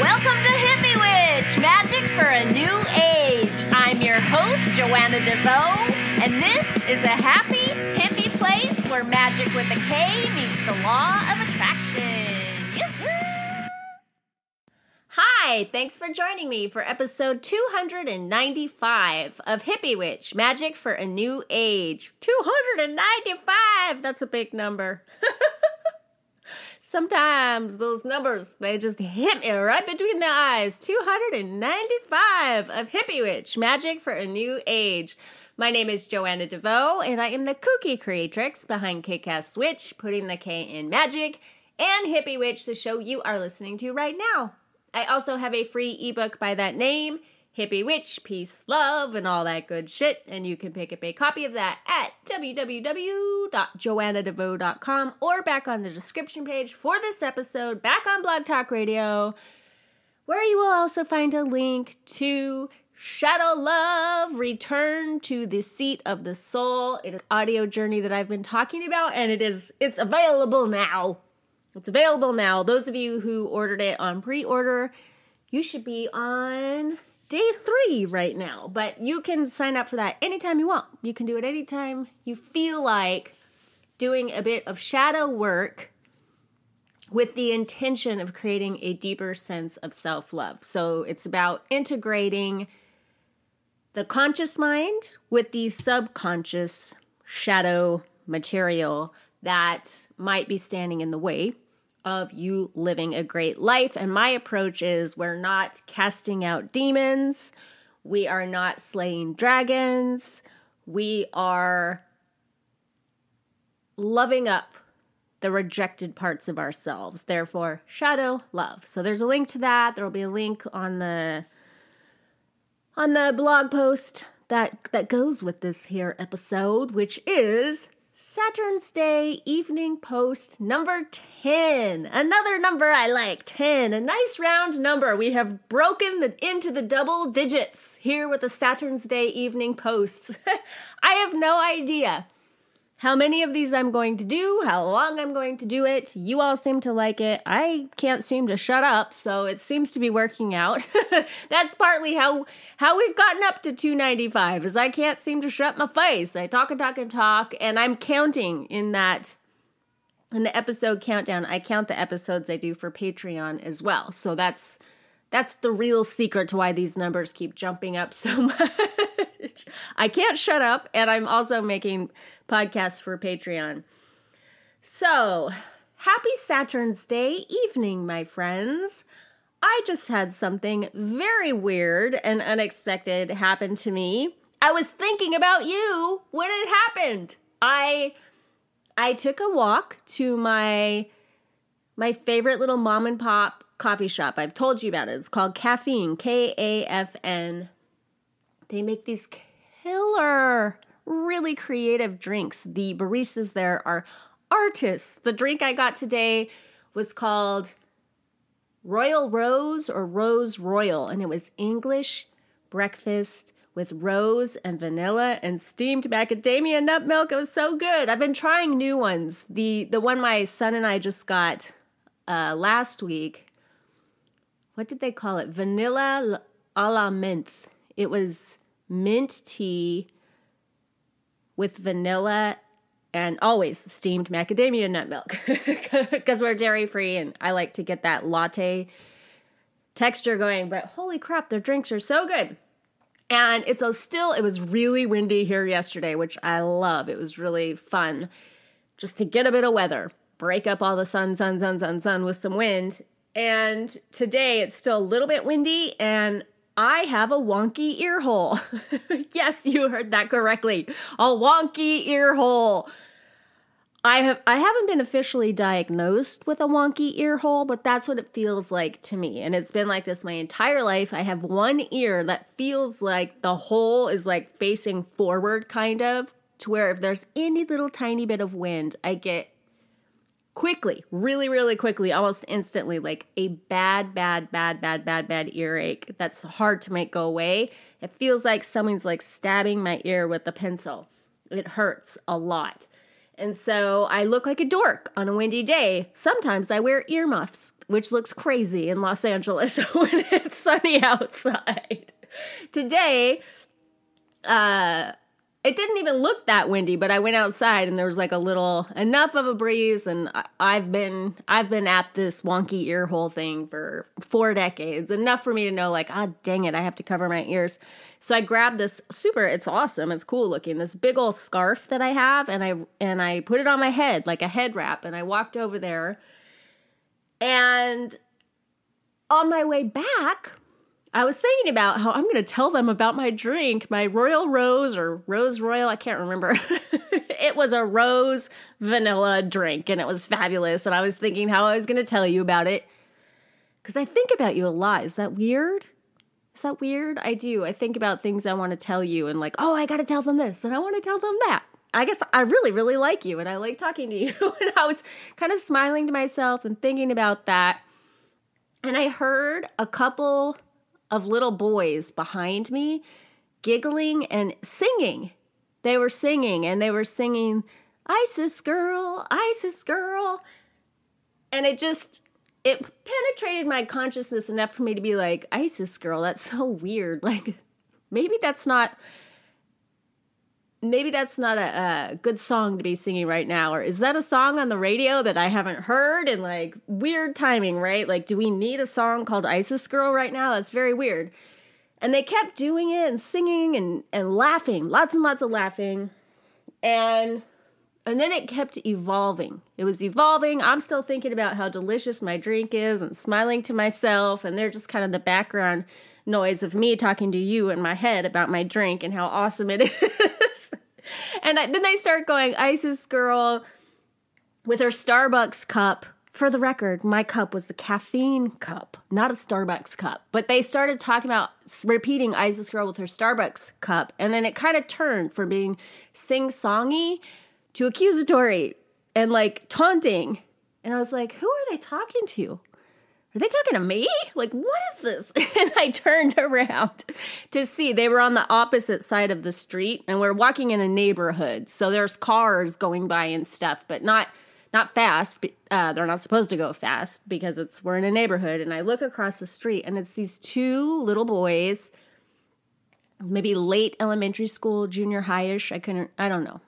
Welcome to Hippie Witch, magic for a new age. I'm your host, Joanna DeVoe, and this is a happy, hippie place where magic with a K meets the law of attraction. Hi, thanks for joining me for episode 295 of Hippie Witch, magic for a new age. 295! That's a big number. Sometimes those numbers, they just hit me right between the eyes. 295 of Hippie Witch, Magic for a New Age. My name is Joanna DeVoe, and I am the kooky creatrix behind Kick Ass Witch, putting the K in magic, and Hippie Witch, the show you are listening to right now. I also have a free ebook by that name, Hippie Witch, Peace, Love, and all that good shit. And you can pick up a copy of that at www.joannadevoe.com or back on the description page for this episode, back on Blog Talk Radio, where you will also find a link to Shadow Love, Return to the Seat of the Soul. An audio journey that I've been talking about, and it is it's available now. It's available now. Those of you who ordered it on pre-order, you should be on day three right now, but you can sign up for that anytime you want. You can do it anytime you feel like doing a bit of shadow work with the intention of creating a deeper sense of self love. So it's about integrating the conscious mind with the subconscious shadow material that might be standing in the way of you living a great life. And my approach is we're not casting out demons, we are not slaying dragons, we are loving up the rejected parts of ourselves. Therefore, shadow love. So there's a link to that. There will be a link on the on the blog post that that goes with this here episode, which is Saturn's Day Evening Post number 10. Another number I like, 10. A nice round number. We have broken the, into the double digits here with the Saturn's Day Evening Posts. I have no idea how many of these I'm going to do, how long I'm going to do it. You all seem to like it. I can't seem to shut up, so it seems to be working out. That's partly how how we've gotten up to 295 is I can't seem to shut my face. I talk and talk and talk and I'm counting in that in the episode countdown. I count the episodes I do for Patreon as well. So that's that's the real secret to why these numbers keep jumping up so much. I can't shut up and I'm also making podcast for Patreon. So, happy Saturn's Day evening, my friends. I just had something very weird and unexpected happen to me. I was thinking about you when it happened. I I took a walk to my my favorite little mom and pop coffee shop. I've told you about it. It's called Caffeine, K A F N. They make these killer really creative drinks. The baristas there are artists. The drink I got today was called Royal Rose or Rose Royal, and it was English breakfast with rose and vanilla and steamed macadamia nut milk. It was so good. I've been trying new ones. The the one my son and I just got uh, last week. What did they call it? Vanilla a la mint. It was mint tea with vanilla and always steamed macadamia nut milk because we're dairy free and I like to get that latte texture going. But holy crap, their drinks are so good. And it's a still, it was really windy here yesterday, which I love. It was really fun just to get a bit of weather, break up all the sun, sun, sun, sun, sun with some wind. And today it's still a little bit windy and I have a wonky ear hole. yes, you heard that correctly. A wonky ear hole. I have I haven't been officially diagnosed with a wonky ear hole, but that's what it feels like to me. And it's been like this my entire life. I have one ear that feels like the hole is like facing forward kind of to where if there's any little tiny bit of wind, I get quickly, really, really quickly, almost instantly, like a bad, bad, bad, bad, bad, bad earache that's hard to make go away. It feels like someone's like stabbing my ear with a pencil. It hurts a lot. And so I look like a dork on a windy day. Sometimes I wear earmuffs, which looks crazy in Los Angeles when it's sunny outside. Today, uh, it didn't even look that windy, but I went outside and there was like a little enough of a breeze and I've been I've been at this wonky ear hole thing for 4 decades. Enough for me to know like, ah dang it, I have to cover my ears. So I grabbed this super it's awesome, it's cool looking. This big old scarf that I have and I and I put it on my head like a head wrap and I walked over there. And on my way back, I was thinking about how I'm going to tell them about my drink, my Royal Rose or Rose Royal. I can't remember. it was a rose vanilla drink and it was fabulous. And I was thinking how I was going to tell you about it. Because I think about you a lot. Is that weird? Is that weird? I do. I think about things I want to tell you and like, oh, I got to tell them this and I want to tell them that. I guess I really, really like you and I like talking to you. and I was kind of smiling to myself and thinking about that. And I heard a couple of little boys behind me giggling and singing. They were singing and they were singing, ISIS girl, ISIS girl. And it just, it penetrated my consciousness enough for me to be like, ISIS girl, that's so weird. Like, maybe that's not maybe that's not a, a, good song to be singing right now or is that a song on the radio that i haven't heard and like weird timing right? Like do we need a song called isis girl right now? That's very weird. And they kept doing it and singing and, and laughing lots and lots of laughing. And and then it kept evolving. It was evolving. I'm still thinking about how delicious my drink is and smiling to myself and they're just kind of the background noise of me talking to you in my head about my drink and how awesome it is. And I, then they start going, Isis girl with her Starbucks cup. For the record, my cup was a caffeine cup, not a Starbucks cup. But they started talking about repeating Isis girl with her Starbucks cup. And then it kind of turned from being sing songy to accusatory and like taunting. And I was like, who are they talking to? Are they talking to me? Like, what is this? And I turned around to see they were on the opposite side of the street and we're walking in a neighborhood. So there's cars going by and stuff, but not not fast. Uh, they're not supposed to go fast because it's we're in a neighborhood. And I look across the street and it's these two little boys, maybe late elementary school, junior highish. I couldn't. I don't know.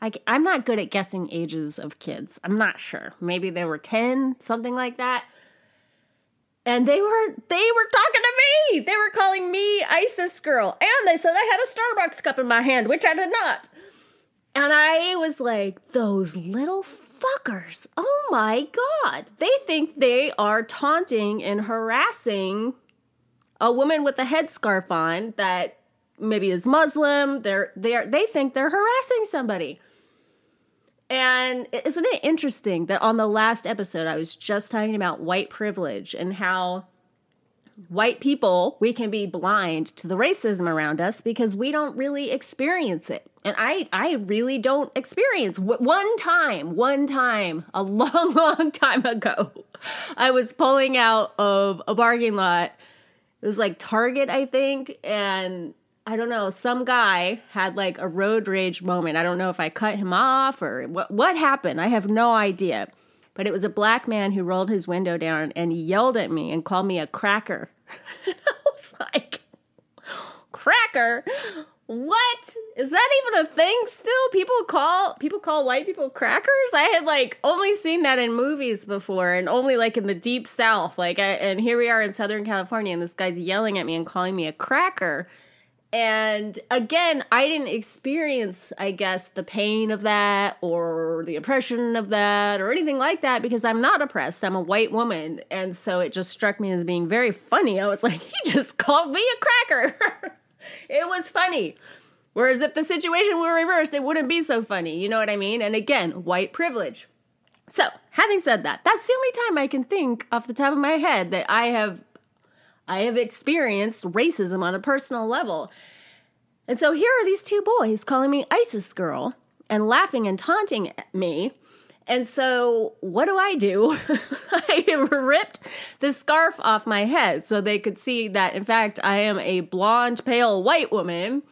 I, I'm not good at guessing ages of kids. I'm not sure. Maybe they were ten, something like that and they were they were talking to me. They were calling me ISIS girl, and they said I had a Starbucks cup in my hand, which I did not. And I was like, those little fuckers. Oh my god. They think they are taunting and harassing a woman with a headscarf on that maybe is Muslim. They're they are they think they're harassing somebody. And isn't it interesting that on the last episode, I was just talking about white privilege and how white people, we can be blind to the racism around us because we don't really experience it. And I, I really don't experience one time, one time, a long, long time ago, I was pulling out of a parking lot. It was like Target, I think, and I don't know, some guy had like a road rage moment. I don't know if I cut him off or what what happened. I have no idea. But it was a black man who rolled his window down and yelled at me and called me a cracker. I was like, "Cracker? What? Is that even a thing still? People call people call white people crackers? I had like only seen that in movies before and only like in the deep south. Like I, and here we are in Southern California and this guy's yelling at me and calling me a cracker and again, I didn't experience, I guess, the pain of that or the oppression of that or anything like that because I'm not oppressed. I'm a white woman. And so it just struck me as being very funny. I was like, he just called me a cracker. it was funny. Whereas if the situation were reversed, it wouldn't be so funny. You know what I mean? And again, white privilege. So, having said that, that's the only time I can think off the top of my head that I have I have experienced racism on a personal level. And so here are these two boys calling me ISIS girl and laughing and taunting at me. And so what do I do? I ripped the scarf off my head so they could see that, in fact, I am a blonde, pale white woman.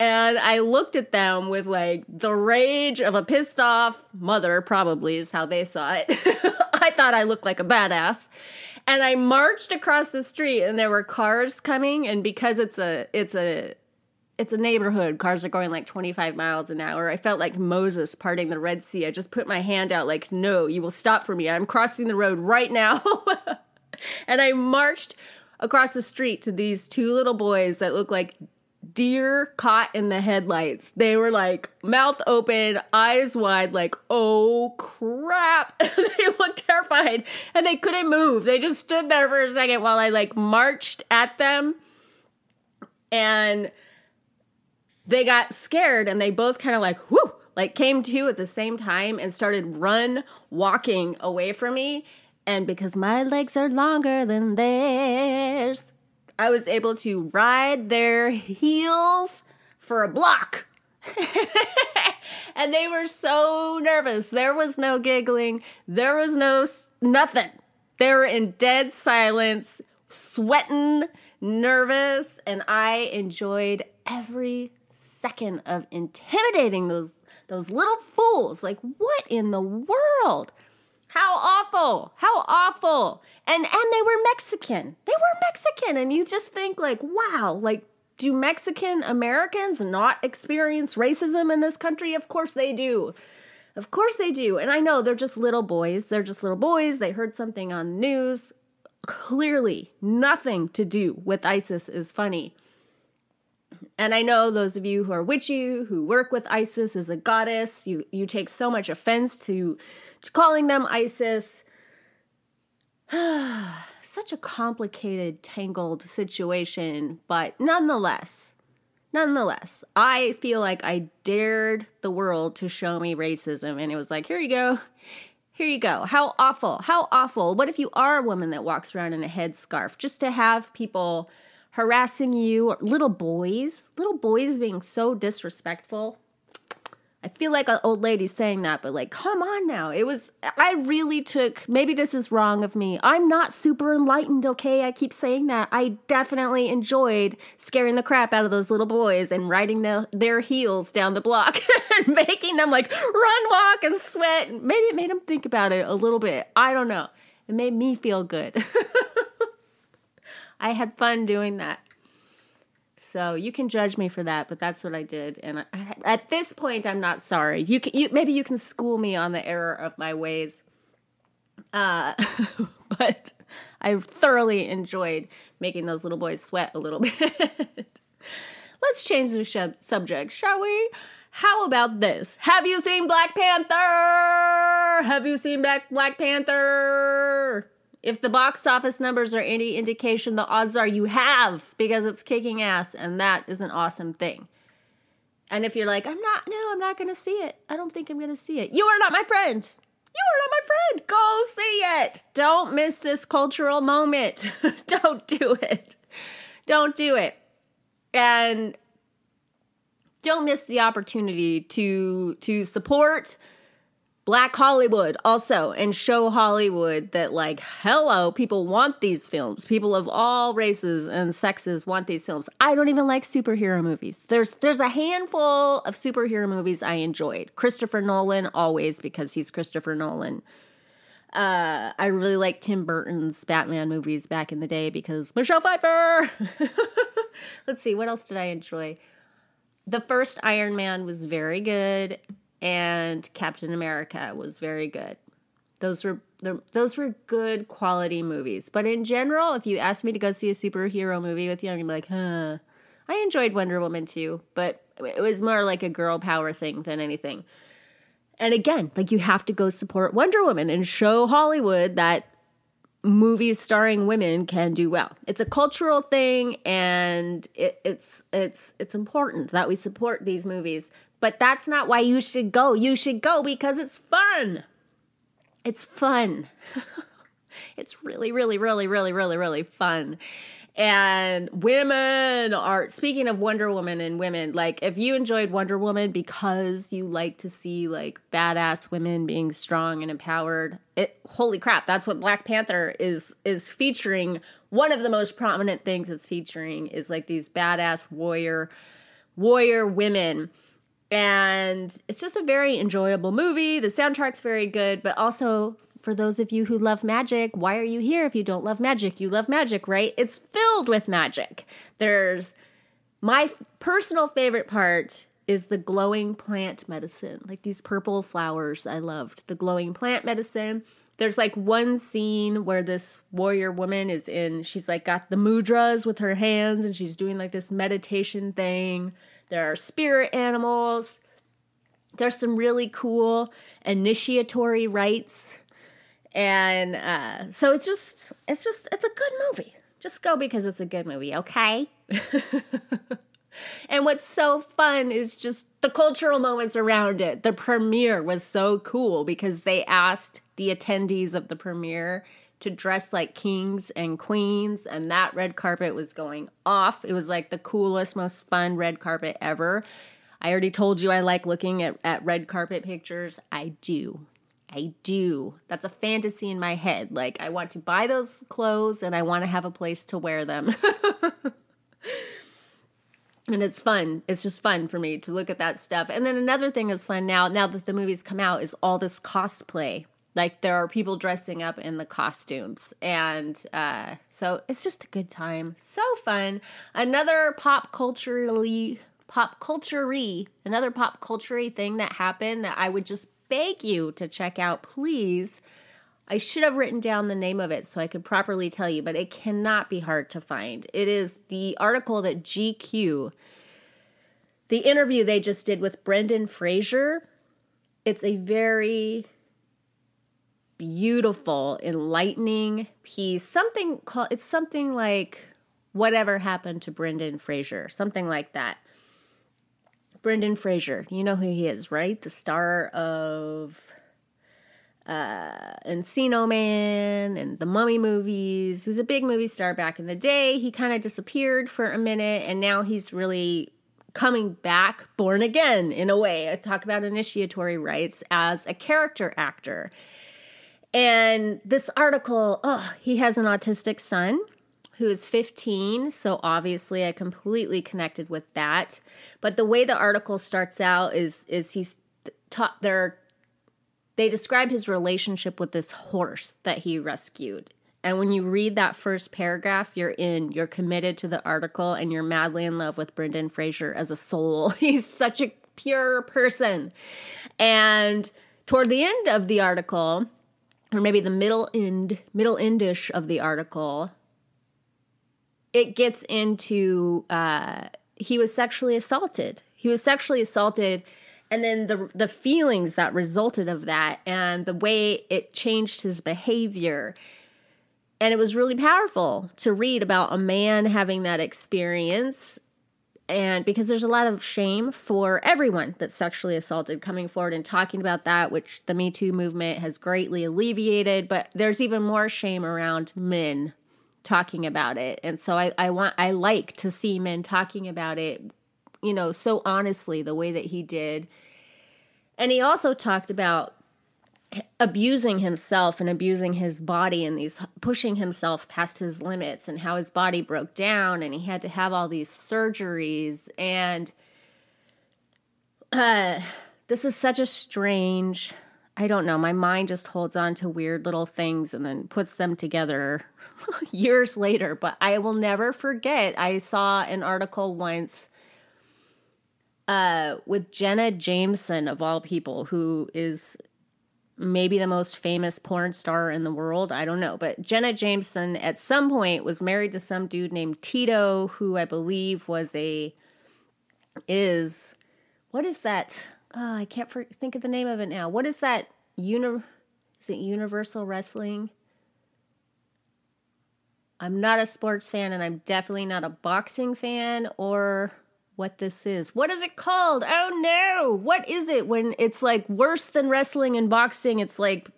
And I looked at them with like the rage of a pissed off mother, probably is how they saw it. I thought I looked like a badass. And I marched across the street and there were cars coming and because it's a it's a it's a neighborhood. Cars are going like 25 miles an hour. I felt like Moses parting the Red Sea. I just put my hand out like, "No, you will stop for me. I'm crossing the road right now." and I marched across the street to these two little boys that look like deer caught in the headlights. They were like mouth open, eyes wide, like, oh crap. they looked terrified and they couldn't move. They just stood there for a second while I like marched at them. And they got scared and they both kind of like, whoo, like came to at the same time and started run walking away from me. And because my legs are longer than theirs, I was able to ride their heels for a block. and they were so nervous. There was no giggling. There was no nothing. They were in dead silence, sweating, nervous, and I enjoyed every second of intimidating those those little fools. Like what in the world? How awful. How awful. And and they were Mexican. They were Mexican and you just think like, wow, like do Mexican Americans not experience racism in this country? Of course they do. Of course they do. And I know they're just little boys. They're just little boys. They heard something on the news. Clearly, nothing to do with ISIS is funny. And I know those of you who are witchy, who work with ISIS as a goddess, you you take so much offense to calling them ISIS. Such a complicated, tangled situation, but nonetheless, nonetheless, I feel like I dared the world to show me racism, and it was like, here you go. Here you go. How awful. How awful. What if you are a woman that walks around in a headscarf? Just to have people harassing you, little boys, little boys being so disrespectful. I feel like an old lady saying that, but like, come on now. It was, I really took, maybe this is wrong of me. I'm not super enlightened, okay? I keep saying that. I definitely enjoyed scaring the crap out of those little boys and riding the, their heels down the block and making them like run, walk, and sweat. Maybe it made them think about it a little bit. I don't know. It made me feel good. I had fun doing that. So you can judge me for that, but that's what I did. And I, at this point, I'm not sorry. You can, you, maybe you can school me on the error of my ways. Uh, but I thoroughly enjoyed making those little boys sweat a little bit. Let's change the sh- subject, shall we? How about this? Have you seen Black Panther? Have you seen Black Black Panther? If the box office numbers are any indication, the odds are you have because it's kicking ass, and that is an awesome thing. And if you're like, I'm not, no, I'm not going to see it. I don't think I'm going to see it. You are not my friend. You are not my friend. Go see it. Don't miss this cultural moment. don't do it. Don't do it. And don't miss the opportunity to to support Black Hollywood also and show Hollywood that like hello people want these films. People of all races and sexes want these films. I don't even like superhero movies. There's there's a handful of superhero movies I enjoyed. Christopher Nolan always because he's Christopher Nolan. Uh, I really like Tim Burton's Batman movies back in the day because Michelle Pfeiffer. Let's see what else did I enjoy? The first Iron Man was very good and Captain America was very good. Those were those were good quality movies. But in general, if you ask me to go see a superhero movie with you, I'm like, huh. I enjoyed Wonder Woman too, but it was more like a girl power thing than anything. And again, like you have to go support Wonder Woman and show Hollywood that movies starring women can do well. It's a cultural thing and it, it's it's it's important that we support these movies but that's not why you should go. You should go because it's fun. It's fun. it's really, really, really, really, really, really fun. And women are, speaking of Wonder Woman and women, like if you enjoyed Wonder Woman because you like to see like badass women being strong and empowered, it, holy crap, that's what Black Panther is, is featuring. One of the most prominent things it's featuring is like these badass warrior warrior women. And it's just a very enjoyable movie. The soundtrack's very good, but also for those of you who love magic, why are you here if you don't love magic? You love magic, right? It's filled with magic. There's my f- personal favorite part is the glowing plant medicine, like these purple flowers. I loved the glowing plant medicine. There's like one scene where this warrior woman is in, she's like got the mudras with her hands and she's doing like this meditation thing. There are spirit animals. There's some really cool initiatory rites. And uh, so it's just, it's just, it's a good movie. Just go because it's a good movie, okay? And what's so fun is just the cultural moments around it. The premiere was so cool because they asked the attendees of the premiere to dress like kings and queens, and that red carpet was going off. It was like the coolest, most fun red carpet ever. I already told you I like looking at, at red carpet pictures. I do. I do. That's a fantasy in my head. Like, I want to buy those clothes and I want to have a place to wear them. and it's fun it's just fun for me to look at that stuff and then another thing that's fun now now that the movies come out is all this cosplay like there are people dressing up in the costumes and uh, so it's just a good time so fun another pop culturally pop culture another pop culture thing that happened that i would just beg you to check out please I should have written down the name of it so I could properly tell you, but it cannot be hard to find. It is the article that GQ, the interview they just did with Brendan Fraser. It's a very beautiful, enlightening piece. Something called, it's something like Whatever Happened to Brendan Fraser, something like that. Brendan Fraser, you know who he is, right? The star of uh, Encino Man and the Mummy movies. He was a big movie star back in the day. He kind of disappeared for a minute, and now he's really coming back, born again in a way. I talk about initiatory rites as a character actor. And this article, oh, he has an autistic son who is 15, so obviously I completely connected with that. But the way the article starts out is is he's taught they're they describe his relationship with this horse that he rescued. And when you read that first paragraph, you're in, you're committed to the article, and you're madly in love with Brendan Fraser as a soul. He's such a pure person. And toward the end of the article, or maybe the middle end, middle endish of the article, it gets into uh, he was sexually assaulted. He was sexually assaulted and then the the feelings that resulted of that and the way it changed his behavior and it was really powerful to read about a man having that experience and because there's a lot of shame for everyone that's sexually assaulted coming forward and talking about that which the me too movement has greatly alleviated but there's even more shame around men talking about it. And so i, I want i like to see men talking about it you know so honestly the way that he did. And he also talked about abusing himself and abusing his body and these pushing himself past his limits and how his body broke down and he had to have all these surgeries. And uh this is such a strange I don't know, my mind just holds on to weird little things and then puts them together years later, but I will never forget I saw an article once uh, with Jenna Jameson, of all people, who is maybe the most famous porn star in the world. I don't know. But Jenna Jameson at some point was married to some dude named Tito, who I believe was a, is, what is that? Oh, I can't think of the name of it now. What is that? Uni, is it Universal Wrestling? I'm not a sports fan and I'm definitely not a boxing fan or what this is. What is it called? Oh no! What is it when it's like worse than wrestling and boxing? It's like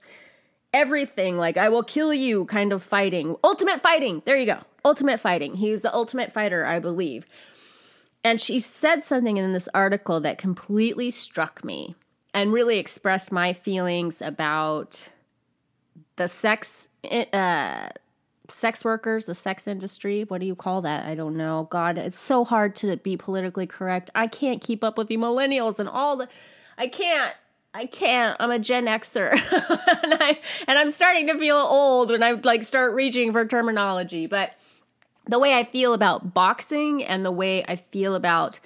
everything, like I will kill you kind of fighting. Ultimate fighting. There you go. Ultimate fighting. He's the ultimate fighter, I believe. And she said something in this article that completely struck me and really expressed my feelings about the sex uh, sex workers, the sex industry. What do you call that? I don't know. God, it's so hard to be politically correct. I can't keep up with the millennials and all the. I can't. I can't. I'm a Gen Xer, and I and I'm starting to feel old when I like start reaching for terminology. But the way I feel about boxing and the way I feel about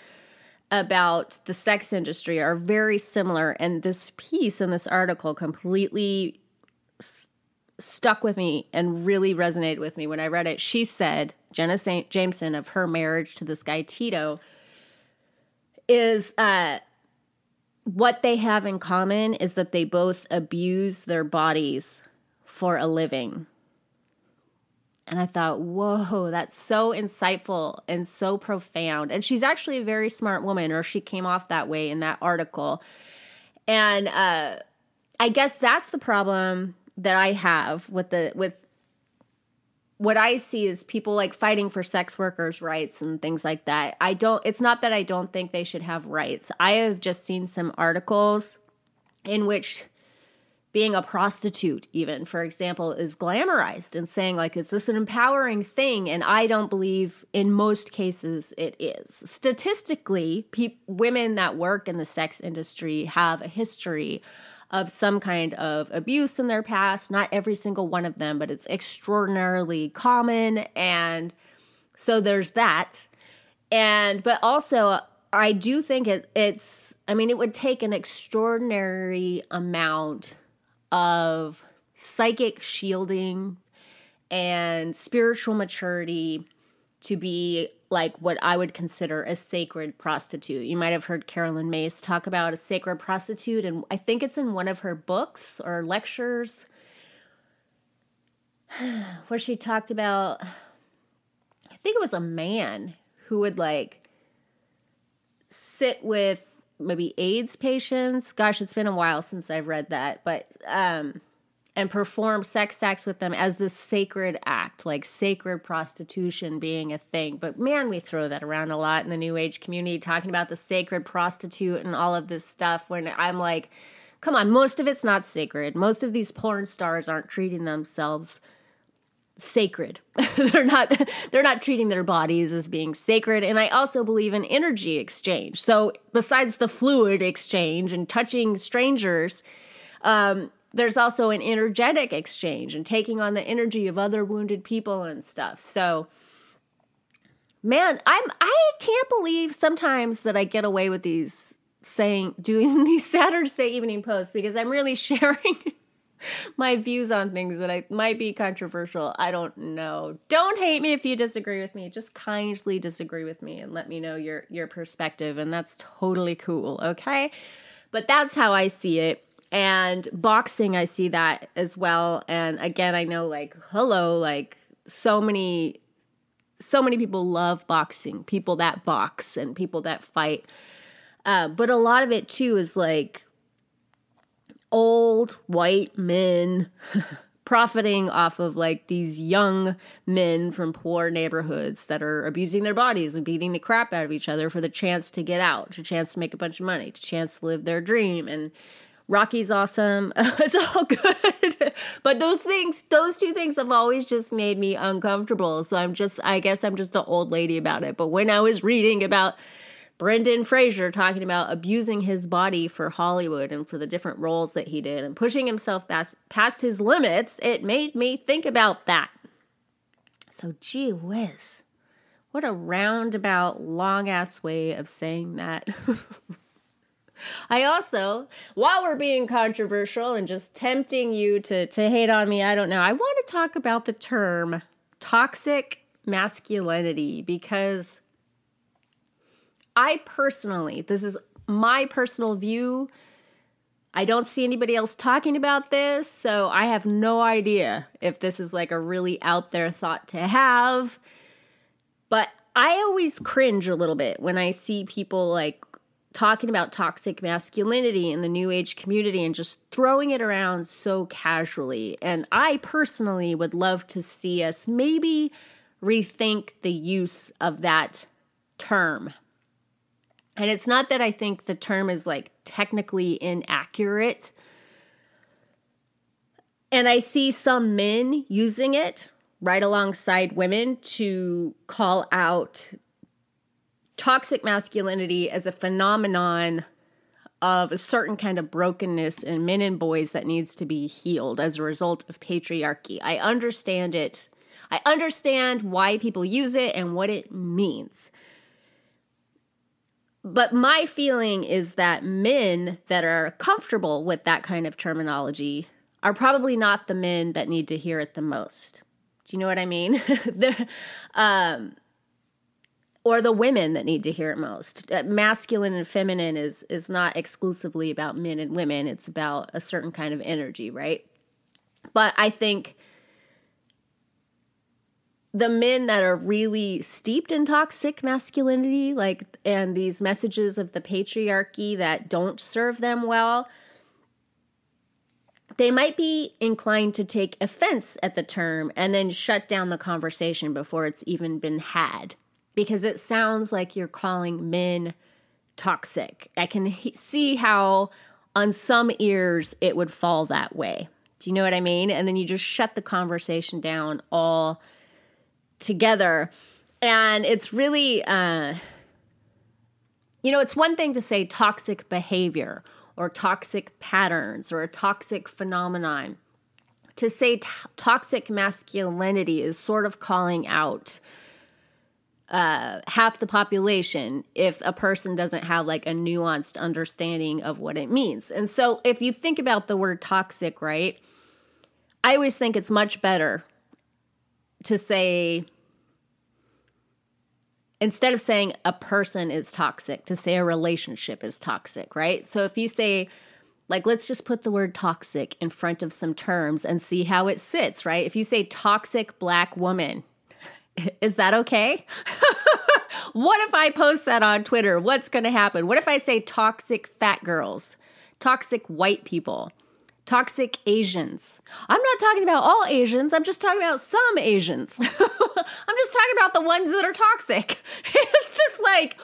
about the sex industry are very similar. And this piece in this article completely stuck with me and really resonated with me when I read it. She said, Jenna St. Jameson, of her marriage to this guy Tito, is uh, what they have in common is that they both abuse their bodies for a living. And I thought, whoa, that's so insightful and so profound. And she's actually a very smart woman, or she came off that way in that article. And uh, I guess that's the problem that I have with the with what I see is people like fighting for sex workers' rights and things like that. I don't it's not that I don't think they should have rights. I have just seen some articles in which being a prostitute even for example is glamorized and saying like is this an empowering thing and i don't believe in most cases it is statistically pe- women that work in the sex industry have a history of some kind of abuse in their past. Not every single one of them, but it's extraordinarily common. And so there's that. And, but also, I do think it, it's, I mean, it would take an extraordinary amount of psychic shielding and spiritual maturity to be like what I would consider a sacred prostitute. You might have heard Caroline Myss talk about a sacred prostitute, and I think it's in one of her books or lectures where she talked about, I think it was a man who would like sit with maybe AIDS patients. Gosh, it's been a while since I've read that, but um and perform sex acts with them as this sacred act, like sacred prostitution being a thing. But man, we throw that around a lot in the new age community, talking about the sacred prostitute and all of this stuff. When I'm like, come on, most of it's not sacred. Most of these porn stars aren't treating themselves sacred. they're not they're not treating their bodies as being sacred and I also believe in energy exchange. So besides the fluid exchange and touching strangers, um, there's also an energetic exchange and taking on the energy of other wounded people and stuff. So man, I'm I can't believe sometimes that I get away with these saying doing these Saturday evening posts because I'm really sharing my views on things that I might be controversial. I don't know. Don't hate me if you disagree with me. Just kindly disagree with me and let me know your your perspective and that's totally cool, okay? But that's how I see it and boxing i see that as well and again i know like hello like so many so many people love boxing people that box and people that fight uh, but a lot of it too is like old white men profiting off of like these young men from poor neighborhoods that are abusing their bodies and beating the crap out of each other for the chance to get out, a chance to make a bunch of money, a chance to live their dream. And Rocky's awesome. it's all good. but those things, those two things have always just made me uncomfortable. So I'm just, I guess I'm just an old lady about it. But when I was reading about Brendan Fraser talking about abusing his body for Hollywood and for the different roles that he did and pushing himself past, past his limits, it made me think about that. So, gee whiz. What a roundabout, long ass way of saying that. I also, while we're being controversial and just tempting you to, to hate on me, I don't know, I want to talk about the term toxic masculinity because I personally, this is my personal view. I don't see anybody else talking about this, so I have no idea if this is like a really out there thought to have. But I always cringe a little bit when I see people like talking about toxic masculinity in the new age community and just throwing it around so casually. And I personally would love to see us maybe rethink the use of that term. And it's not that I think the term is like technically inaccurate. And I see some men using it right alongside women to call out toxic masculinity as a phenomenon of a certain kind of brokenness in men and boys that needs to be healed as a result of patriarchy. I understand it. I understand why people use it and what it means. But my feeling is that men that are comfortable with that kind of terminology are probably not the men that need to hear it the most. Do you know what I mean? um, or the women that need to hear it most. Uh, masculine and feminine is is not exclusively about men and women. It's about a certain kind of energy, right? But I think the men that are really steeped in toxic masculinity, like and these messages of the patriarchy that don't serve them well, they might be inclined to take offense at the term and then shut down the conversation before it's even been had because it sounds like you're calling men toxic. I can he- see how on some ears it would fall that way. Do you know what I mean? And then you just shut the conversation down all together. And it's really, uh, you know, it's one thing to say toxic behavior or toxic patterns or a toxic phenomenon. To say t- toxic masculinity is sort of calling out uh, half the population if a person doesn't have like a nuanced understanding of what it means. And so if you think about the word toxic, right? I always think it's much better to say instead of saying a person is toxic, to say a relationship is toxic, right? So if you say like let's just put the word toxic in front of some terms and see how it sits, right? If you say toxic black woman, is that okay? what if I post that on Twitter? What's going to happen? What if I say toxic fat girls, toxic white people, toxic Asians? I'm not talking about all Asians. I'm just talking about some Asians. I'm just talking about the ones that are toxic. it's just like,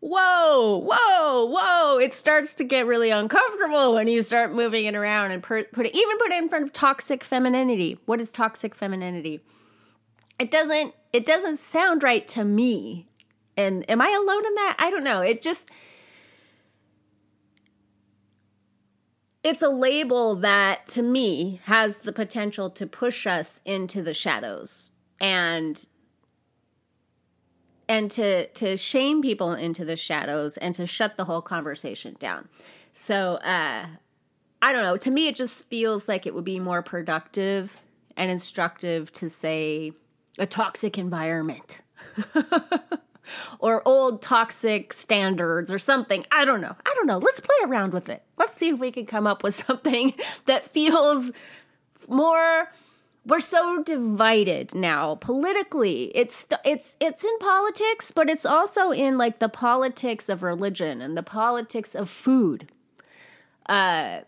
whoa, whoa, whoa. It starts to get really uncomfortable when you start moving it around and put it, even put it in front of toxic femininity. What is toxic femininity? It doesn't it doesn't sound right to me. And am I alone in that? I don't know. It just it's a label that to me has the potential to push us into the shadows and and to to shame people into the shadows and to shut the whole conversation down. So uh I don't know. To me it just feels like it would be more productive and instructive to say a toxic environment or old toxic standards or something. I don't know. I don't know. Let's play around with it. Let's see if we can come up with something that feels more we're so divided now politically it's it's it's in politics but it's also in like the politics of religion and the politics of food uh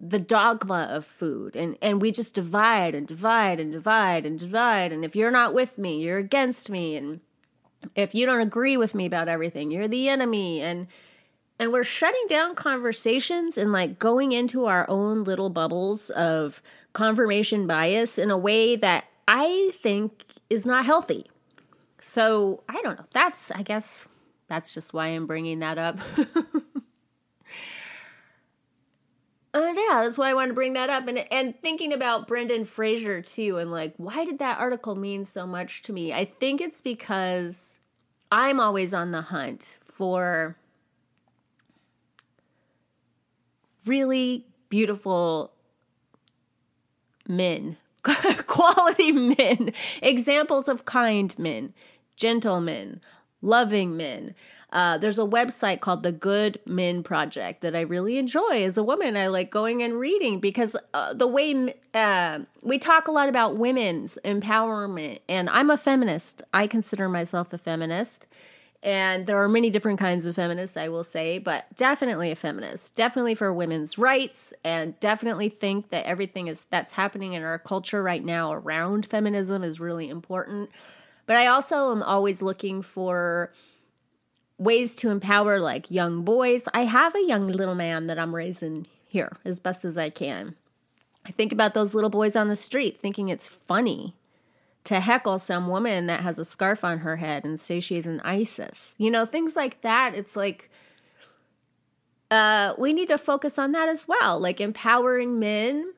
the dogma of food and and we just divide and divide and divide and divide and if you're not with me you're against me and if you don't agree with me about everything you're the enemy and and we're shutting down conversations and like going into our own little bubbles of confirmation bias in a way that I think is not healthy. So, I don't know. That's I guess that's just why I'm bringing that up. Uh, yeah, that's why I want to bring that up. And and thinking about Brendan Fraser too, and like, why did that article mean so much to me? I think it's because I'm always on the hunt for really beautiful men, quality men, examples of kind men, gentlemen, loving men. Uh, there's a website called the Good Men Project that I really enjoy as a woman. I like going and reading because uh, the way uh, we talk a lot about women's empowerment, and I'm a feminist. I consider myself a feminist. And there are many different kinds of feminists, I will say, but definitely a feminist, definitely for women's rights, and definitely think that everything is that's happening in our culture right now around feminism is really important. But I also am always looking for ways to empower like young boys. I have a young little man that I'm raising here as best as I can. I think about those little boys on the street thinking it's funny to heckle some woman that has a scarf on her head and say she's an ISIS. You know, things like that. It's like uh, we need to focus on that as well, like empowering men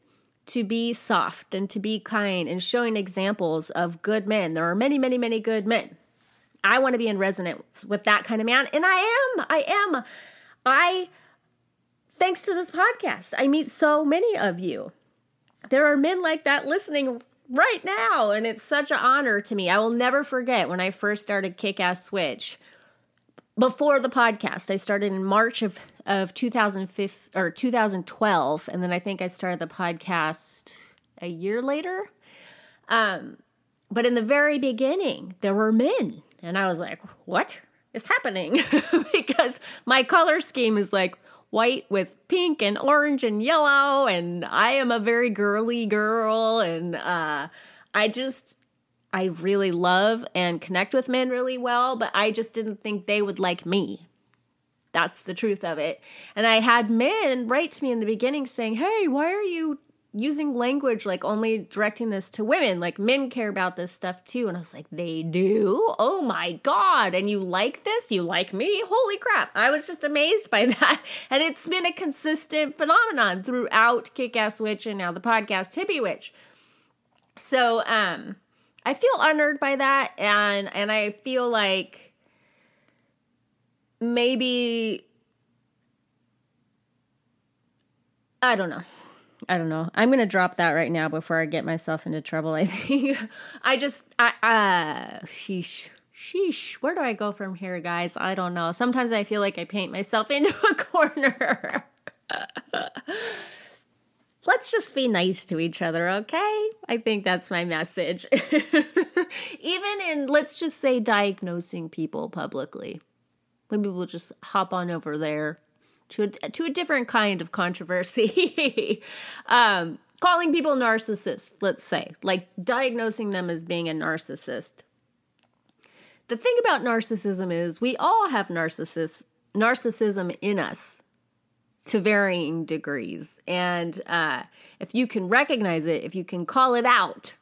to be soft and to be kind and showing examples of good men. There are many, many, many good men. I want to be in resonance with that kind of man, and I am. I am. I, thanks to this podcast, I meet so many of you. There are men like that listening right now. And it's such an honor to me. I will never forget when I first started Kick Ass Witch. Before the podcast, I started in March of, of 2005 or 2012. And then I think I started the podcast a year later. Um, but in the very beginning, there were men. And I was like, what is happening? because my color scheme is like white with pink and orange and yellow and I am a very girly girl and uh I just I really love and connect with men really well, but I just didn't think they would like me. That's the truth of it. And I had men write to me in the beginning saying, Hey, why are you using language like only directing this to women. Like men care about this stuff too. And I was like, they do? Oh my God. And you like this? You like me? Holy crap. I was just amazed by that. And it's been a consistent phenomenon throughout Kick Ass Witch and now the podcast Hippie Witch. So um I feel honored by that and and I feel like maybe I don't know. I don't know. I'm gonna drop that right now before I get myself into trouble. I think I just I uh sheesh sheesh. Where do I go from here, guys? I don't know. Sometimes I feel like I paint myself into a corner. Let's just be nice to each other, okay? I think that's my message. Even in let's just say diagnosing people publicly. Maybe we'll just hop on over there to a, to a different kind of controversy. um, calling people narcissists, let's say, like diagnosing them as being a narcissist. The thing about narcissism is we all have narcissist, narcissism in us to varying degrees. And uh, if you can recognize it, if you can call it out,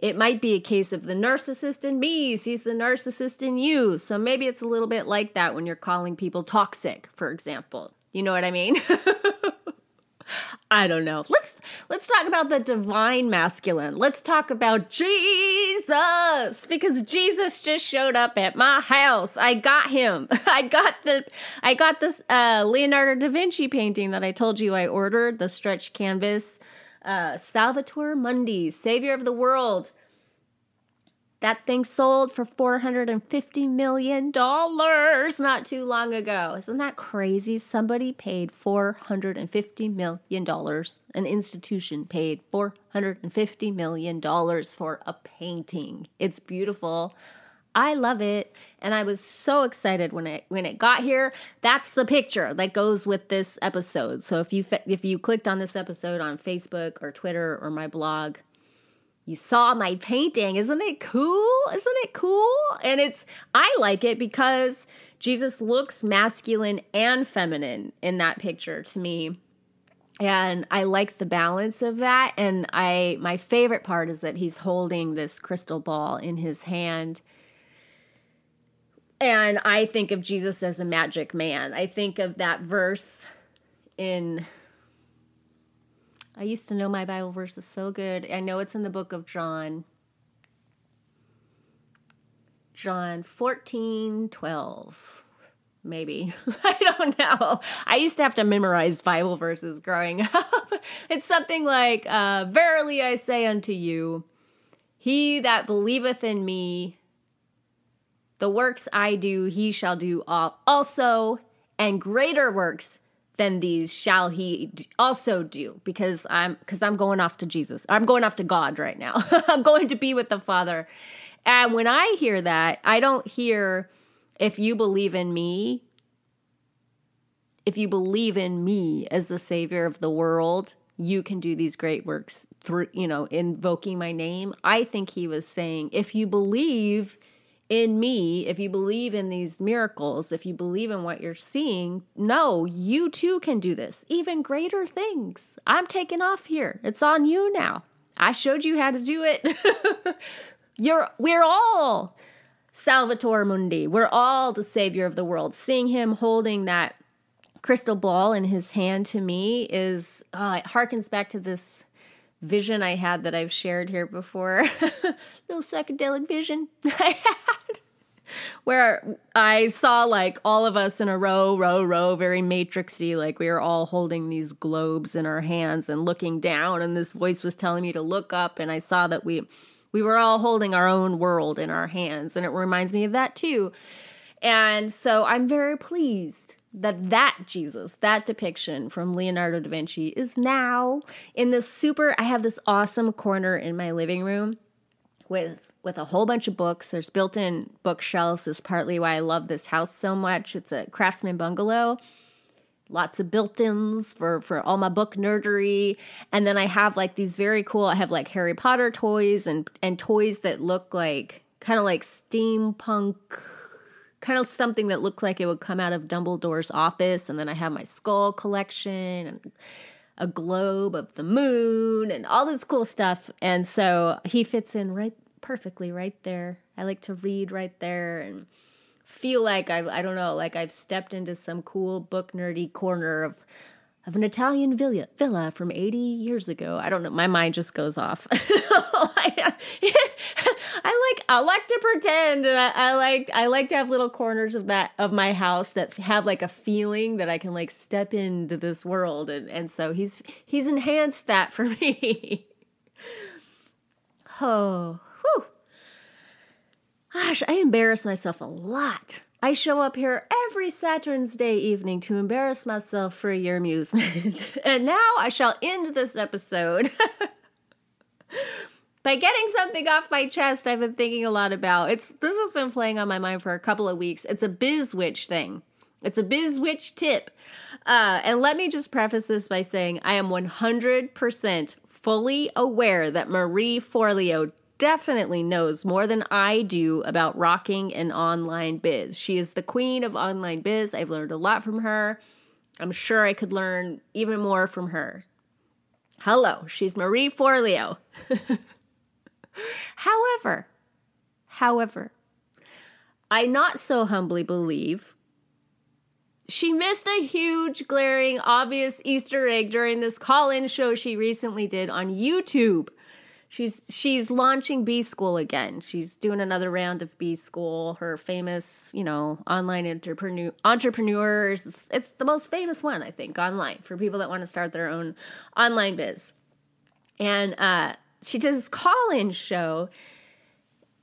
it might be a case of the narcissist in me sees the narcissist in you. So maybe it's a little bit like that when you're calling people toxic, for example. You know what I mean? I don't know. Let's let's talk about the divine masculine. Let's talk about Jesus because Jesus just showed up at my house. I got him. I got the I got this uh, Leonardo da Vinci painting that I told you I ordered, the stretch canvas uh, Salvator Mundi, Savior of the World. That thing sold for $450 million not too long ago. Isn't that crazy? Somebody paid $450 million. An institution paid $450 million for a painting. It's beautiful. I love it and I was so excited when it when it got here. That's the picture that goes with this episode. So if you if you clicked on this episode on Facebook or Twitter or my blog, you saw my painting. Isn't it cool? Isn't it cool? And it's I like it because Jesus looks masculine and feminine in that picture to me. And I like the balance of that and I my favorite part is that he's holding this crystal ball in his hand and I think of Jesus as a magic man. I think of that verse in. I used to know my Bible verses so good. I know it's in the book of John. John 14, 12, maybe. I don't know. I used to have to memorize Bible verses growing up. it's something like, uh, Verily I say unto you, he that believeth in me, the works I do, he shall do also, and greater works than these shall he also do because I'm because I'm going off to Jesus. I'm going off to God right now. I'm going to be with the Father. And when I hear that, I don't hear if you believe in me, if you believe in me as the savior of the world, you can do these great works through, you know, invoking my name. I think he was saying if you believe in me, if you believe in these miracles, if you believe in what you're seeing, no, you too can do this. Even greater things. I'm taking off here. It's on you now. I showed you how to do it. You're we're all Salvator Mundi. We're all the savior of the world. Seeing him holding that crystal ball in his hand to me is oh, it harkens back to this vision I had that I've shared here before. Little psychedelic vision I had where I saw like all of us in a row, row, row, very matrixy, like we were all holding these globes in our hands and looking down, and this voice was telling me to look up, and I saw that we we were all holding our own world in our hands, and it reminds me of that too. And so I'm very pleased that that Jesus, that depiction from Leonardo da Vinci is now in this super I have this awesome corner in my living room with with a whole bunch of books. There's built in bookshelves, is partly why I love this house so much. It's a craftsman bungalow. Lots of built ins for, for all my book nerdery. And then I have like these very cool, I have like Harry Potter toys and, and toys that look like kind of like steampunk, kind of something that looked like it would come out of Dumbledore's office. And then I have my skull collection and a globe of the moon and all this cool stuff. And so he fits in right perfectly right there. I like to read right there and feel like I've, I don't know, like I've stepped into some cool book nerdy corner of of an Italian villa villa from 80 years ago. I don't know. My mind just goes off. I like I like to pretend and I, I, like I like to have little corners of that of my house that have like a feeling that I can like step into this world and and so he's he's enhanced that for me. oh, Gosh, I embarrass myself a lot. I show up here every Saturn's Day evening to embarrass myself for your amusement. and now I shall end this episode by getting something off my chest I've been thinking a lot about. It's this has been playing on my mind for a couple of weeks. It's a bizwitch thing. It's a bizwitch tip. Uh, and let me just preface this by saying I am 100% fully aware that Marie Forleo definitely knows more than I do about rocking an online biz. She is the queen of online biz. I've learned a lot from her. I'm sure I could learn even more from her. Hello, she's Marie Forleo. however, however, I not so humbly believe she missed a huge, glaring, obvious Easter egg during this call in show she recently did on YouTube. She's she's launching B School again. She's doing another round of B School. Her famous, you know, online entrepreneur entrepreneurs. It's, it's the most famous one, I think, online for people that want to start their own online biz. And uh, she did this call-in show,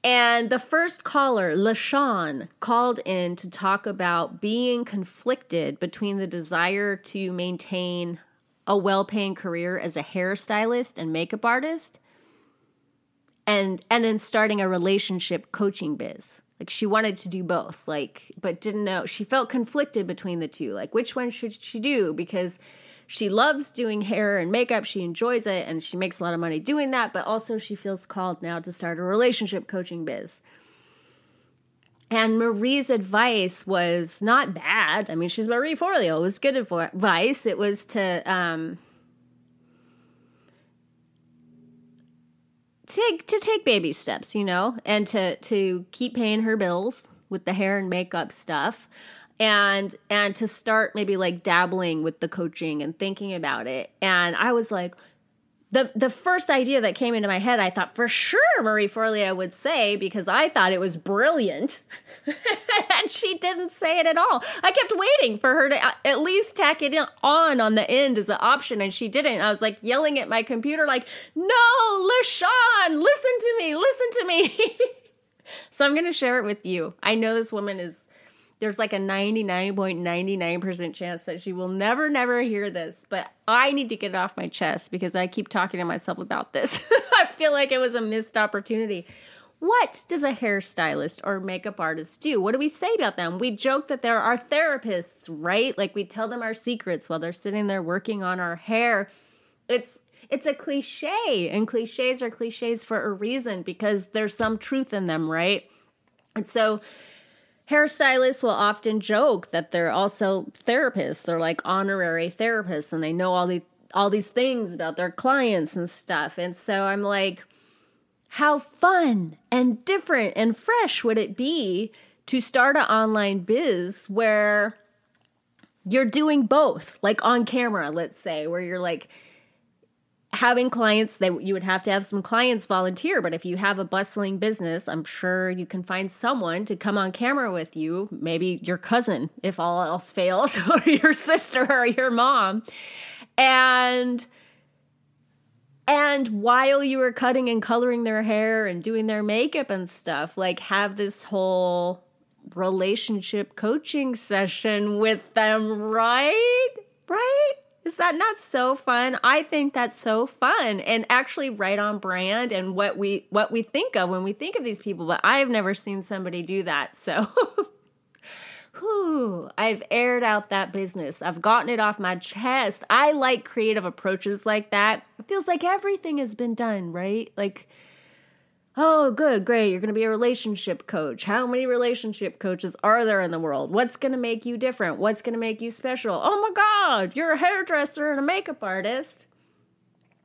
and the first caller, LaShawn, called in to talk about being conflicted between the desire to maintain a well-paying career as a hairstylist and makeup artist and and then starting a relationship coaching biz like she wanted to do both like but didn't know she felt conflicted between the two like which one should she do because she loves doing hair and makeup she enjoys it and she makes a lot of money doing that but also she feels called now to start a relationship coaching biz and Marie's advice was not bad. I mean, she's Marie Forleo. It was good advice. It was to um, take to take baby steps, you know, and to to keep paying her bills with the hair and makeup stuff and and to start maybe like dabbling with the coaching and thinking about it. And I was like, the the first idea that came into my head, I thought for sure Marie Forleo would say because I thought it was brilliant, and she didn't say it at all. I kept waiting for her to uh, at least tack it on on the end as an option, and she didn't. I was like yelling at my computer, like, "No, LaShawn, listen to me, listen to me." so I'm gonna share it with you. I know this woman is there's like a 99.99% chance that she will never, never hear this. But I need to get it off my chest because I keep talking to myself about this. I feel like it was a missed opportunity. What does a hairstylist or makeup artist do? What do we say about them? We joke that they're our therapists, right? Like we tell them our secrets while they're sitting there working on our hair. It's it's a cliche, and cliches are cliches for a reason because there's some truth in them, right? And so hairstylists will often joke that they're also therapists. They're like honorary therapists and they know all the all these things about their clients and stuff. And so I'm like, how fun and different and fresh would it be to start an online biz where you're doing both, like on camera, let's say, where you're like having clients that you would have to have some clients volunteer but if you have a bustling business i'm sure you can find someone to come on camera with you maybe your cousin if all else fails or your sister or your mom. And and while you were cutting and coloring their hair and doing their makeup and stuff like have this whole relationship coaching session with them right? Right is that not so fun? I think that's so fun and actually right on brand and what we what we think of when we think of these people, but I've never seen somebody do that. So Whew, I've aired out that business. I've gotten it off my chest. I like creative approaches like that. It feels like everything has been done, right? Like Oh, good, great. You're going to be a relationship coach. How many relationship coaches are there in the world? What's going to make you different? What's going to make you special? Oh my God, you're a hairdresser and a makeup artist.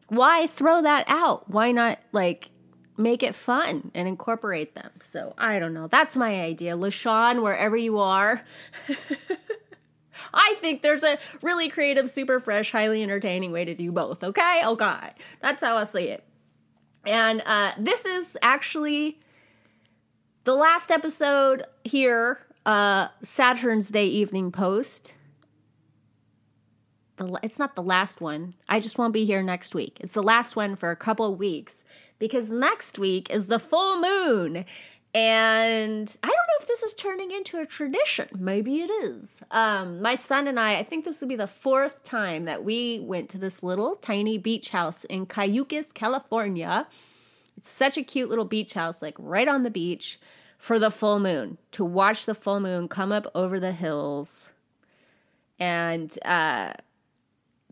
Why throw that out? Why not like make it fun and incorporate them? So I don't know. That's my idea. LaShawn, wherever you are. I think there's a really creative, super fresh, highly entertaining way to do both. Okay? Oh God. That's how I see it. And uh, this is actually the last episode here, uh, Saturn's Day Evening Post. The, it's not the last one. I just won't be here next week. It's the last one for a couple weeks because next week is the full moon. And I don't know if this is turning into a tradition. Maybe it is. Um, my son and I, I think this would be the fourth time that we went to this little tiny beach house in Cayucos, California. It's such a cute little beach house, like right on the beach for the full moon, to watch the full moon come up over the hills. And uh,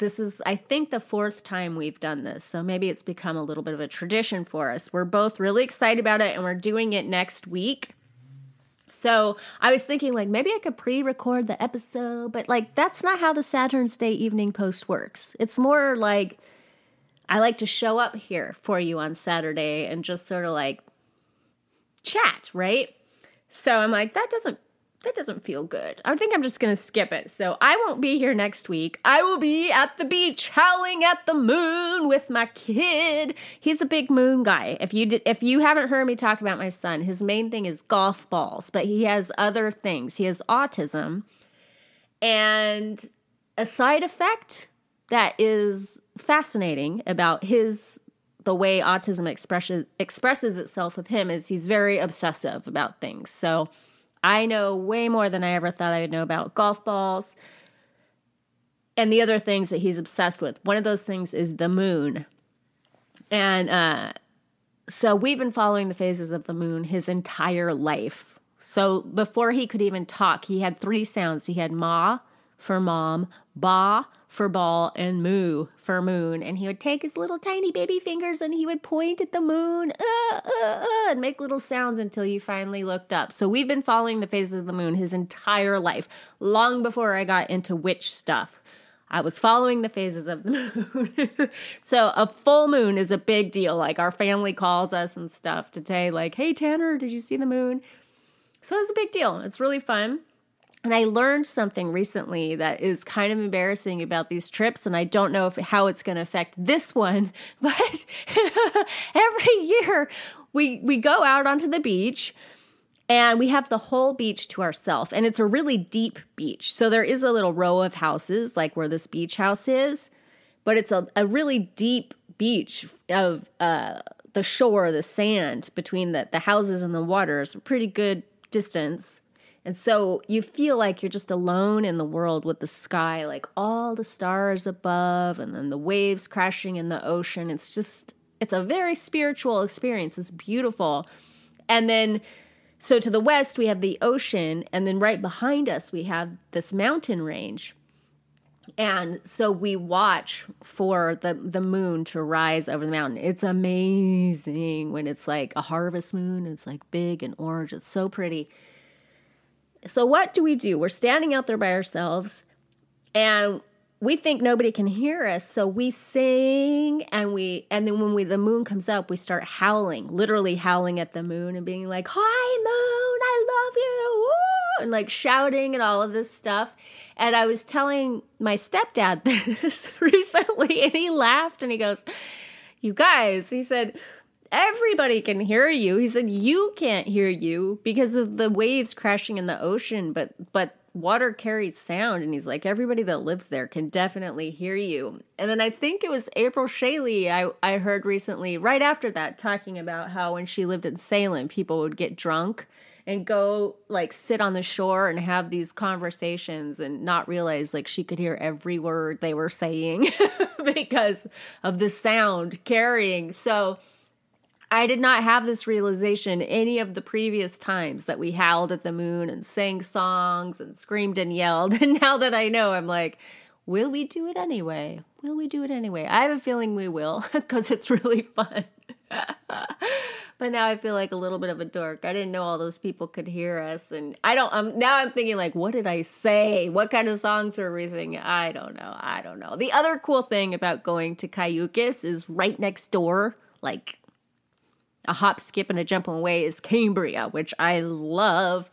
this is, I think, the fourth time we've done this. So maybe it's become a little bit of a tradition for us. We're both really excited about it and we're doing it next week. So I was thinking, like, maybe I could pre record the episode, but like, that's not how the Saturn's Day evening post works. It's more like I like to show up here for you on Saturday and just sort of like chat, right? So I'm like, that doesn't that doesn't feel good. I think I'm just going to skip it. So I won't be here next week. I will be at the beach howling at the moon with my kid. He's a big moon guy. If you did, if you haven't heard me talk about my son, his main thing is golf balls, but he has other things. He has autism. And a side effect that is fascinating about his the way autism expresses expresses itself with him is he's very obsessive about things. So I know way more than I ever thought I would know about golf balls and the other things that he's obsessed with. One of those things is the moon. And uh, so we've been following the phases of the moon his entire life. So before he could even talk, he had three sounds. He had ma for mom, ba for ball and moo for moon. And he would take his little tiny baby fingers and he would point at the moon uh, uh, uh, and make little sounds until you finally looked up. So we've been following the phases of the moon his entire life, long before I got into witch stuff. I was following the phases of the moon. so a full moon is a big deal. Like our family calls us and stuff to say, like, hey Tanner, did you see the moon? So it's a big deal. It's really fun. And I learned something recently that is kind of embarrassing about these trips, and I don't know if how it's going to affect this one. But every year we we go out onto the beach, and we have the whole beach to ourselves, and it's a really deep beach. So there is a little row of houses, like where this beach house is, but it's a, a really deep beach of uh, the shore, the sand between the the houses and the water is a pretty good distance and so you feel like you're just alone in the world with the sky, like all the stars above and then the waves crashing in the ocean. It's just, it's a very spiritual experience. It's beautiful. And then, so to the west, we have the ocean. And then right behind us, we have this mountain range. And so we watch for the, the moon to rise over the mountain. It's amazing when it's like a harvest moon. It's like big and orange. It's so pretty. So, what do we do? We're standing out there by ourselves, and we think nobody can hear us so we sing and we and then when we the moon comes up we start howling literally howling at the moon and being like hi moon i love you Woo! and like shouting and all of this stuff and i was telling my stepdad this recently and he laughed and he goes you guys he said everybody can hear you. He said you can't hear you because of the waves crashing in the ocean but but water carries sound. And he's like everybody that lives there can definitely hear you. And then i think it was april shaley i, I heard recently right after that talking about how when she lived in salem people would get drunk and go like sit on the shore and have these conversations and not realize like she could hear every word they were saying because of the sound carrying. So I did not have this realization any of the previous times that we howled at the moon and sang songs and screamed and yelled. And now that I know, I'm like, will we do it anyway? Will we do it anyway? I have a feeling we will because it's really fun. but now I feel like a little bit of a dork. I didn't know all those people could hear us, and I don't. I'm now I'm thinking like, what did I say? What kind of songs were we singing? I don't know. I don't know. The other cool thing about going to Cayucos is right next door, like a hop, skip, and a jump away is Cambria, which I love.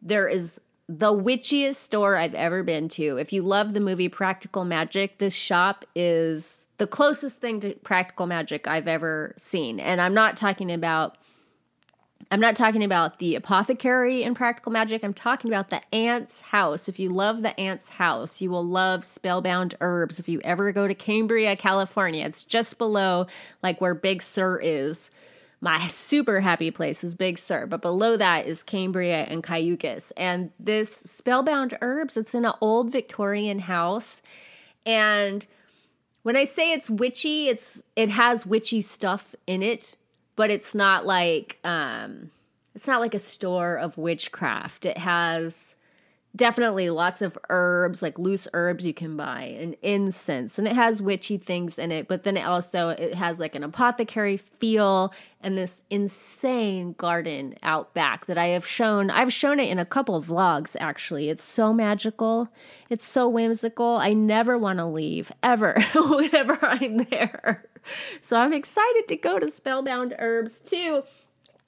There is the witchiest store I've ever been to. If you love the movie Practical Magic, this shop is the closest thing to practical magic I've ever seen. And I'm not talking about I'm not talking about the apothecary in practical magic. I'm talking about the Aunt's house. If you love the Aunt's house, you will love spellbound herbs. If you ever go to Cambria, California, it's just below like where Big Sur is my super happy place is Big Sur, but below that is Cambria and Cayucos. And this Spellbound Herbs, it's in an old Victorian house. And when I say it's witchy, it's it has witchy stuff in it, but it's not like um it's not like a store of witchcraft. It has definitely lots of herbs like loose herbs you can buy and incense and it has witchy things in it but then it also it has like an apothecary feel and this insane garden out back that i have shown i've shown it in a couple vlogs actually. It's so magical. It's so whimsical. I never want to leave ever whenever i'm there. So i'm excited to go to spellbound herbs too.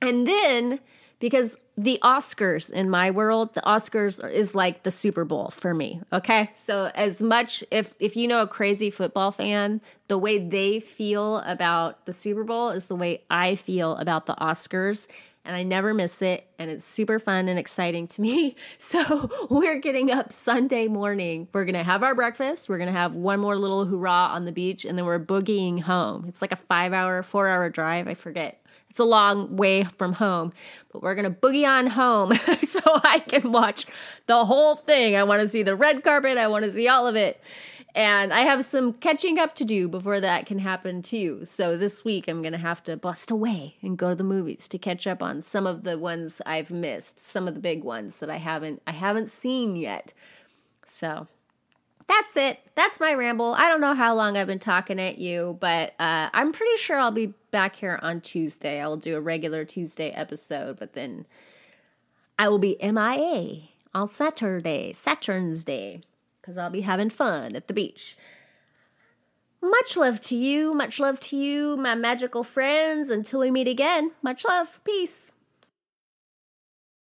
And then because the Oscars in my world, the Oscars is like the Super Bowl for me. Okay. So as much if if you know a crazy football fan, the way they feel about the Super Bowl is the way I feel about the Oscars. And I never miss it. And it's super fun and exciting to me. So we're getting up Sunday morning. We're going to have our breakfast. We're going to have one more little hurrah on the beach. And then we're boogieing home. It's like a five hour, four hour drive. I forget it's a long way from home, but we're to boogie on home so I can watch the whole thing. I want to see the red carpet, I want to see all of it. And I have some catching up to do before that can happen too. So this week I'm to have to bust away and go to the movies to catch up on some of the ones I've missed, some of the big ones that I haven't I haven't seen yet. So that's it. That's my ramble. I don't know how long I've been talking at you, but uh, I'm pretty sure I'll be back here on Tuesday. I will do a regular Tuesday episode, but then I will be MIA on Saturday, Saturn's Day, because I'll be having fun at the beach. Much love to you. Much love to you, my magical friends. Until we meet again, much love. Peace.